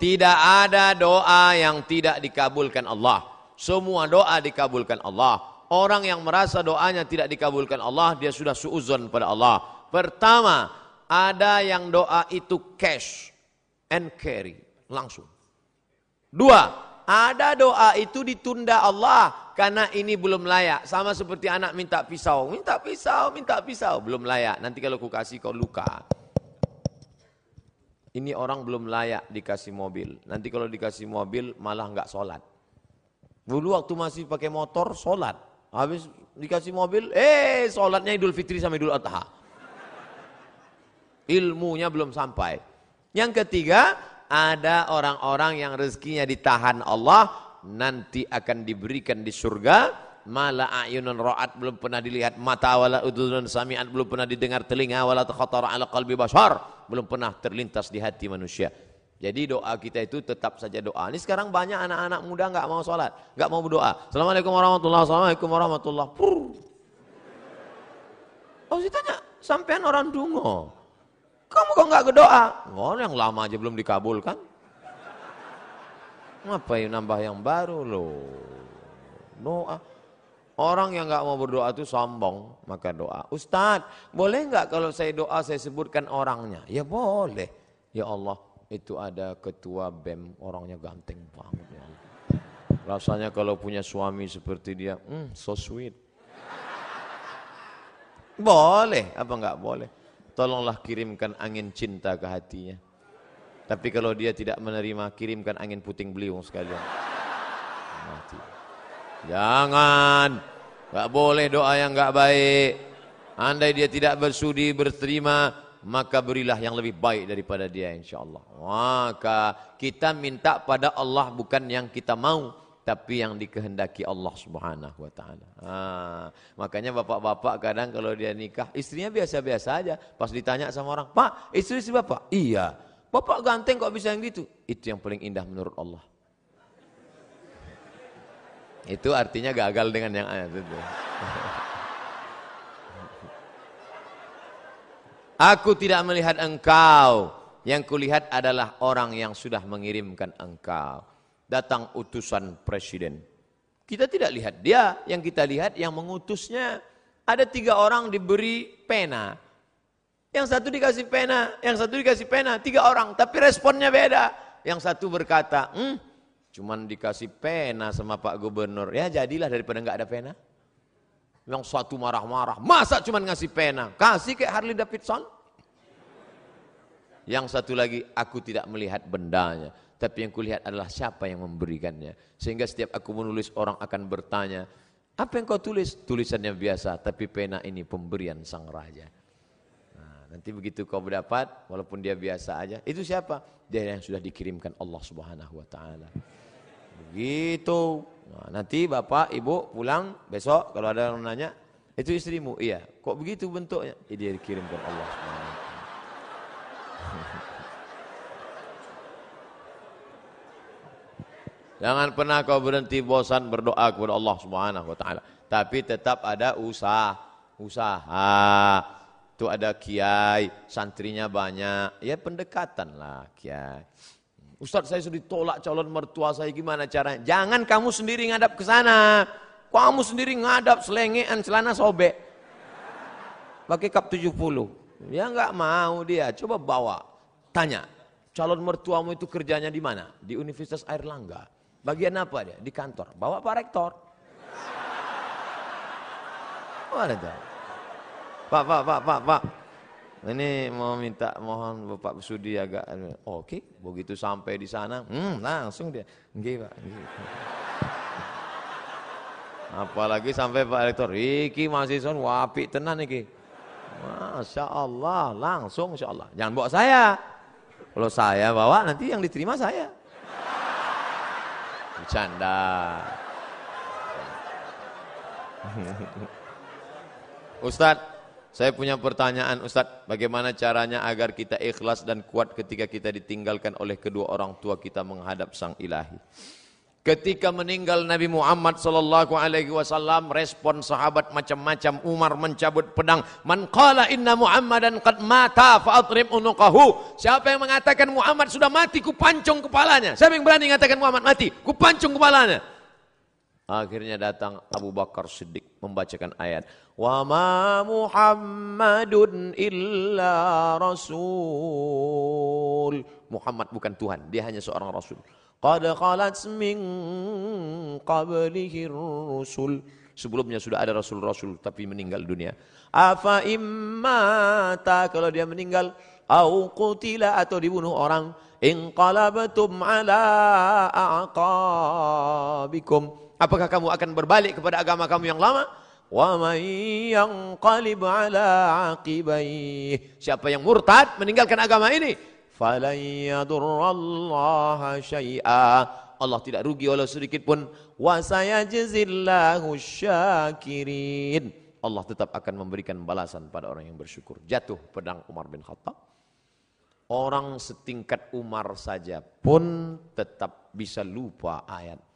tidak ada doa yang tidak dikabulkan Allah. Semua doa dikabulkan Allah. Orang yang merasa doanya tidak dikabulkan Allah, dia sudah suuzon pada Allah. Pertama, ada yang doa itu cash and carry, langsung. Dua, ada doa itu ditunda Allah karena ini belum layak. Sama seperti anak minta pisau, minta pisau, minta pisau, belum layak. Nanti kalau ku kasih kau luka. Ini orang belum layak dikasih mobil. Nanti kalau dikasih mobil malah nggak sholat. Dulu waktu masih pakai motor sholat. Habis dikasih mobil, eh sholatnya idul fitri sama idul adha. Ilmunya belum sampai. Yang ketiga, ada orang-orang yang rezekinya ditahan Allah, nanti akan diberikan di surga mala ayunun ra'at belum pernah dilihat mata wala udhunun sami'at belum pernah didengar telinga wala takhatara ala qalbi bashar belum pernah terlintas di hati manusia jadi doa kita itu tetap saja doa. Ini sekarang banyak anak-anak muda nggak mau sholat, nggak mau berdoa. Assalamualaikum warahmatullahi Assalamualaikum warahmatullahi Pur. Oh, saya tanya, sampean orang dungo. Kamu kok nggak berdoa? Oh, yang lama aja belum dikabulkan. Ngapain nambah yang baru loh? Doa. Orang yang nggak mau berdoa itu sombong, maka doa. Ustadz, boleh nggak kalau saya doa saya sebutkan orangnya? Ya boleh. Ya Allah, itu ada ketua BEM, orangnya ganteng banget. Ya Allah. Rasanya kalau punya suami seperti dia, hmm, so sweet. Boleh, apa nggak boleh? Tolonglah kirimkan angin cinta ke hatinya. Tapi kalau dia tidak menerima, kirimkan angin puting beliung sekalian. Mati. Jangan. Gak boleh doa yang gak baik. Andai dia tidak bersudi berterima, maka berilah yang lebih baik daripada dia insya Allah. Maka kita minta pada Allah bukan yang kita mau, tapi yang dikehendaki Allah Subhanahu wa taala. Makanya bapak-bapak kadang kalau dia nikah, istrinya biasa-biasa aja. Pas ditanya sama orang, "Pak, istri istri Bapak?" "Iya." "Bapak ganteng kok bisa yang gitu?" Itu yang paling indah menurut Allah. Itu artinya gagal dengan yang ayat itu. Aku tidak melihat engkau. Yang kulihat adalah orang yang sudah mengirimkan engkau. Datang utusan presiden. Kita tidak lihat dia, yang kita lihat yang mengutusnya. Ada tiga orang diberi pena. Yang satu dikasih pena, yang satu dikasih pena, tiga orang. Tapi responnya beda. Yang satu berkata, hmm, Cuman dikasih pena sama Pak Gubernur. Ya jadilah daripada nggak ada pena. Yang satu marah-marah. Masa cuman ngasih pena? Kasih kayak Harley Davidson. Yang satu lagi, aku tidak melihat bendanya. Tapi yang kulihat adalah siapa yang memberikannya. Sehingga setiap aku menulis orang akan bertanya, apa yang kau tulis? Tulisannya biasa, tapi pena ini pemberian sang raja. Nanti begitu kau berdapat, walaupun dia biasa aja, itu siapa? Dia yang sudah dikirimkan Allah Subhanahu wa taala. Begitu. Nah, nanti bapak, ibu pulang besok kalau ada yang nanya, itu istrimu? Iya. Kok begitu bentuknya? Ya, dikirimkan Allah Jangan pernah kau berhenti bosan berdoa kepada Allah Subhanahu wa taala. Tapi tetap ada usaha. Usaha. Itu ada kiai, santrinya banyak. Ya pendekatan lah kiai. Ustaz saya sudah ditolak calon mertua saya gimana caranya? Jangan kamu sendiri ngadap ke sana. Kamu sendiri ngadap selengean celana sobek. Pakai kap 70. Ya enggak mau dia. Coba bawa. Tanya. Calon mertuamu itu kerjanya di mana? Di Universitas Air Langga. Bagian apa dia? Di kantor. Bawa Pak Rektor. Oh, ada Pak, Pak, Pak, Pak, Pak. Ini mau minta mohon Bapak Sudi agak oke, okay. begitu sampai di sana, hmm, langsung dia, nggih Pak. Apalagi sampai Pak Rektor, iki mahasiswa wapi tenan iki. Masya Allah, langsung Masya Allah. Jangan bawa saya. Kalau saya bawa nanti yang diterima saya. Bercanda. Ustadz, saya punya pertanyaan Ustadz, bagaimana caranya agar kita ikhlas dan kuat ketika kita ditinggalkan oleh kedua orang tua kita menghadap sang ilahi. Ketika meninggal Nabi Muhammad sallallahu alaihi wasallam, respon sahabat macam-macam. Umar mencabut pedang. Man qala inna Muhammadan qad mata fa atrib unuqahu. Siapa yang mengatakan Muhammad sudah mati, ku pancung kepalanya. Siapa yang berani mengatakan Muhammad mati? Ku pancung kepalanya. Akhirnya datang Abu Bakar Siddiq membacakan ayat. Wa ma Muhammadun illa rasul. Muhammad bukan Tuhan, dia hanya seorang rasul. Qad khalat min qablihi rusul. Sebelumnya sudah ada rasul-rasul tapi meninggal dunia. Afa immata kalau dia meninggal au qutila atau dibunuh orang inqalabtum ala aqabikum. Apakah kamu akan berbalik kepada agama kamu yang lama? Wa may yanqalib ala aqibai. Siapa yang murtad meninggalkan agama ini, falan yadurrallaha syai'a. Allah tidak rugi walau sedikit pun. Wa sayajzillahu syakirin. Allah tetap akan memberikan balasan pada orang yang bersyukur. Jatuh pedang Umar bin Khattab. Orang setingkat Umar saja pun tetap bisa lupa ayat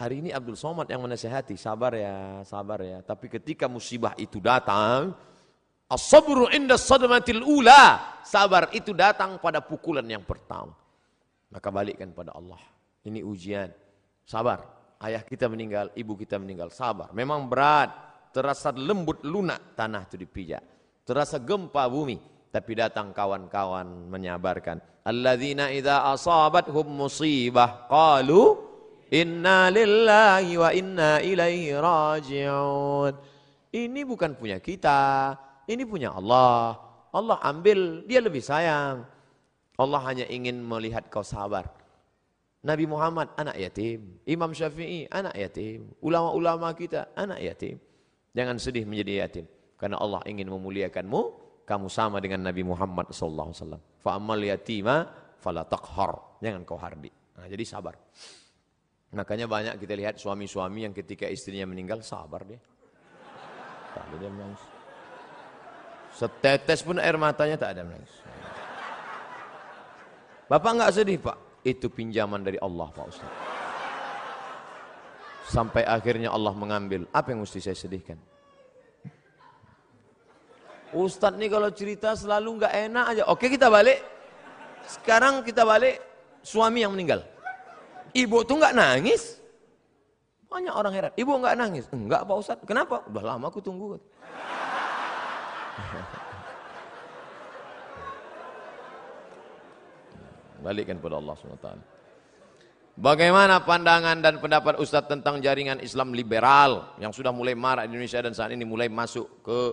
hari ini Abdul Somad yang menasehati sabar ya sabar ya tapi ketika musibah itu datang As-sabru inda sadmatil ula. Sabar itu datang pada pukulan yang pertama. Maka balikkan pada Allah. Ini ujian. Sabar. Ayah kita meninggal, ibu kita meninggal. Sabar. Memang berat. Terasa lembut lunak tanah itu dipijak. Terasa gempa bumi. Tapi datang kawan-kawan menyabarkan. Alladzina idza asabathum musibah qalu inna lillahi wa inna ilaihi raji'un. Ini bukan punya kita. Ini punya Allah. Allah ambil, dia lebih sayang. Allah hanya ingin melihat kau sabar. Nabi Muhammad anak yatim, Imam Syafi'i anak yatim, ulama-ulama kita anak yatim. Jangan sedih menjadi yatim karena Allah ingin memuliakanmu, kamu sama dengan Nabi Muhammad sallallahu alaihi wasallam. Yatima fala taqhar. Jangan kau hardi. Nah, jadi sabar. Makanya banyak kita lihat suami-suami yang ketika istrinya meninggal sabar dia. Tak dia menangis. Setetes pun air matanya tak ada menangis. Bapak enggak sedih pak? Itu pinjaman dari Allah Pak Ustaz. Sampai akhirnya Allah mengambil. Apa yang mesti saya sedihkan? Ustadz nih kalau cerita selalu enggak enak aja. Oke kita balik. Sekarang kita balik suami yang meninggal. Ibu tuh enggak nangis. Banyak orang heran. Ibu enggak nangis. Enggak Pak Ustadz. Kenapa? Udah lama aku tunggu. Balikkan kepada Allah SWT. Bagaimana pandangan dan pendapat Ustadz tentang jaringan Islam liberal yang sudah mulai marak di Indonesia dan saat ini mulai masuk ke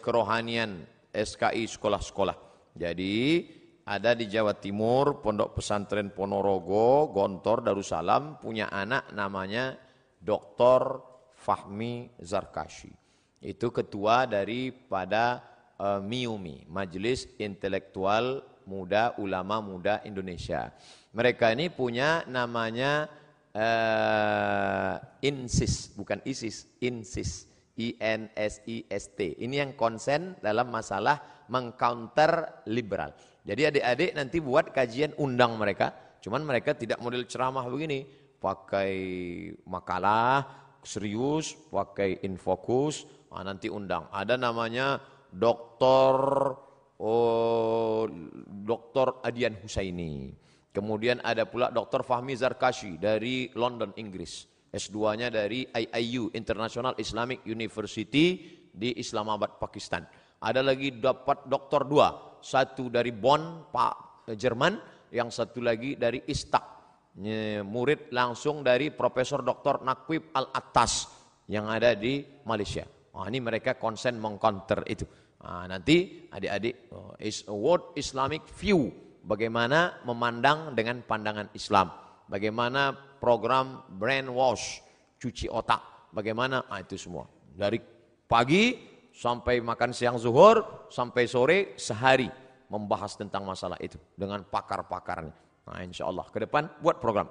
kerohanian SKI sekolah-sekolah. Jadi ada di Jawa Timur Pondok Pesantren Ponorogo, Gontor, Darussalam punya anak namanya Dr. Fahmi Zarkashi. Itu ketua daripada uh, MIUMI, Majelis Intelektual Muda Ulama Muda Indonesia. Mereka ini punya namanya uh, INSIS, bukan ISIS, INSIS. I N S I S T. Ini yang konsen dalam masalah mengcounter liberal. Jadi adik-adik nanti buat kajian undang mereka, cuman mereka tidak model ceramah begini, pakai makalah serius, pakai infokus, ah, nanti undang. Ada namanya doktor oh, doktor Adian Husaini. Kemudian ada pula doktor Fahmi Zarkashi dari London, Inggris. S2-nya dari IIU, International Islamic University di Islamabad, Pakistan. Ada lagi dapat doktor dua, satu dari Bonn, Pak Jerman, yang satu lagi dari Istak. Murid langsung dari Profesor Dr. Nakwib Al-Attas yang ada di Malaysia. Oh, ini mereka konsen mengcounter itu. Nah, nanti adik-adik oh, is a word Islamic view. Bagaimana memandang dengan pandangan Islam. Bagaimana program brainwash, cuci otak. Bagaimana, ah, itu semua. Dari pagi sampai makan siang zuhur, sampai sore sehari. Membahas tentang masalah itu. Dengan pakar-pakarnya. Nah insya Allah ke depan buat program.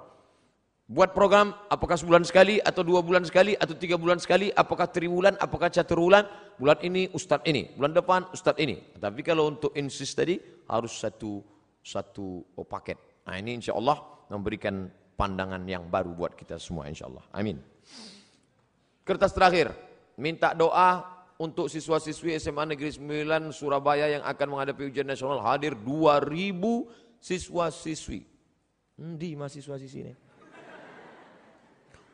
Buat program apakah sebulan sekali atau dua bulan sekali atau tiga bulan sekali, apakah triwulan, apakah bulan, bulan ini ustadz ini, bulan depan ustadz ini. Tapi kalau untuk insist tadi harus satu satu paket. Nah ini insya Allah memberikan pandangan yang baru buat kita semua insyaAllah. Amin. Kertas terakhir, minta doa untuk siswa-siswi SMA Negeri 9 Surabaya yang akan menghadapi ujian nasional hadir 2000 siswa-siswi. Di mahasiswa-siswi ini.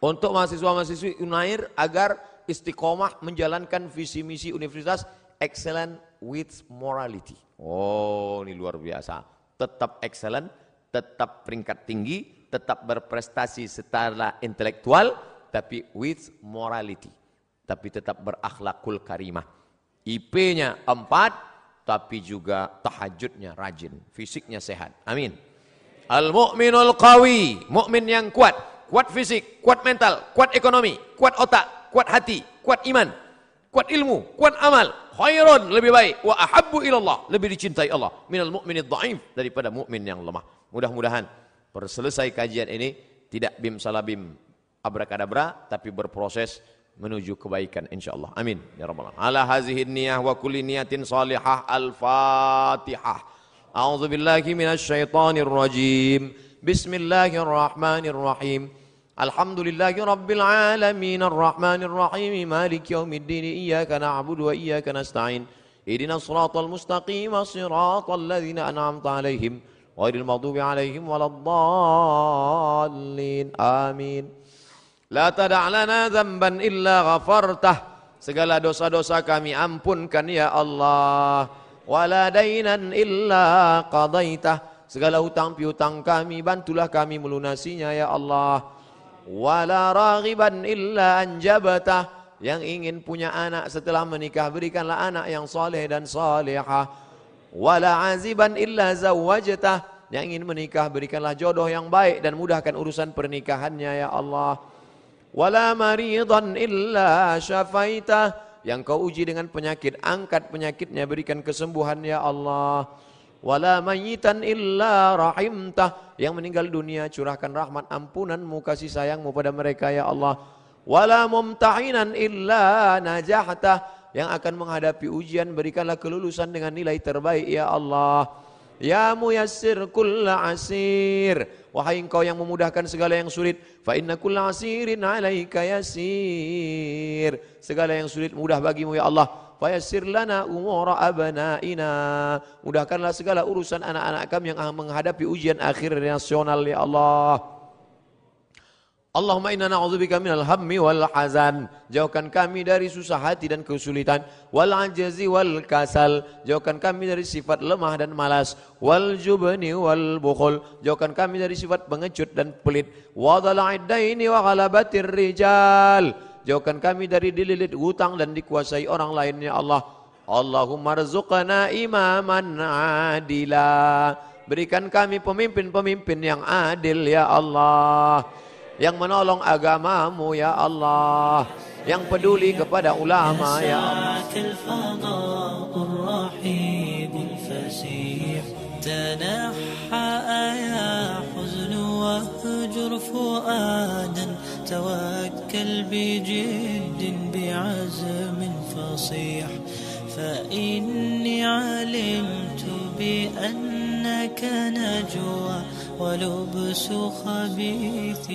Untuk mahasiswa-mahasiswi Unair agar istiqomah menjalankan visi misi universitas excellent with morality. Oh, ini luar biasa. Tetap excellent, tetap peringkat tinggi, tetap berprestasi secara intelektual, tapi with morality. Tapi tetap berakhlakul karimah. IP-nya 4, tapi juga tahajudnya rajin, fisiknya sehat. Amin. Al-mu'minul qawi, mukmin yang kuat, kuat fisik, kuat mental, kuat ekonomi, kuat otak, kuat hati, kuat iman, kuat ilmu, kuat amal, khairun lebih baik wa ahabbu ilallah, lebih dicintai Allah minal mu'minid dhaif daripada mukmin yang lemah. Mudah-mudahan selesai kajian ini tidak bim salabim abrakadabra tapi berproses menuju kebaikan insyaallah. Amin ya rabbal alamin. Ala hazihi niyah wa kulli niyatin salihah al-Fatihah. أعوذ بالله من الشيطان الرجيم بسم الله الرحمن الرحيم الحمد لله رب العالمين الرحمن الرحيم مالك يوم الدين إياك نعبد وإياك نستعين اهدنا الصراط المستقيم صراط الذين أنعمت عليهم La tada'lana zamban illa ghafartah. Segala dosa-dosa kami ampunkan ya Allah. Wala dainan illa qadaitah. Segala hutang piutang kami bantulah kami melunasinya ya Allah. Wala raghiban illa anjabatah. Yang ingin punya anak setelah menikah berikanlah anak yang soleh dan salihah. Wala aziban illa zawwajtah. Yang ingin menikah berikanlah jodoh yang baik dan mudahkan urusan pernikahannya ya Allah wala maridan illa syafaitah yang kau uji dengan penyakit, angkat penyakitnya, berikan kesembuhan ya Allah. Wala mayitan illa rahimtah. Yang meninggal dunia, curahkan rahmat ampunanmu, kasih sayangmu pada mereka ya Allah. Wala mumtahinan illa najahtah. Yang akan menghadapi ujian, berikanlah kelulusan dengan nilai terbaik ya Allah. Ya muyassir kulla asir. Wahai engkau yang memudahkan segala yang sulit. Fa inna kulla asirin alaika yasir. Segala yang sulit mudah bagimu ya Allah. Fayassir lana umura abnaina. Mudahkanlah segala urusan anak-anak kami yang menghadapi ujian akhir nasional ya Allah. Allahumma inna na'udzubika minal hammi wal hazan. Jauhkan kami dari susah hati dan kesulitan. Wal ajazi wal kasal. Jauhkan kami dari sifat lemah dan malas. Wal jubni wal bukhul. Jauhkan kami dari sifat pengecut dan pelit. Wa dhala'iddaini wa ghalabatir rijal. Jauhkan kami dari dililit hutang dan dikuasai orang lain ya Allah. Allahumma rzuqna imaman adila. Berikan kami pemimpin-pemimpin yang adil ya Allah yang menolong agamamu ya Allah. Yang peduli kepada ulama ya Allah. تنحى يا حزن واهجر فؤادا توكل بجد بعزم فصيح فإني علمت بأنك نجوى ولبس خبيث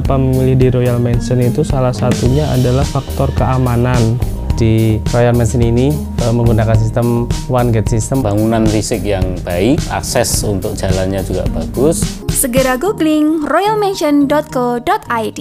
Kenapa memilih di Royal Mansion itu salah satunya adalah faktor keamanan. Di Royal Mansion ini eh, menggunakan sistem one gate system, bangunan risik yang baik, akses untuk jalannya juga bagus. Segera googling royalmansion.co.id.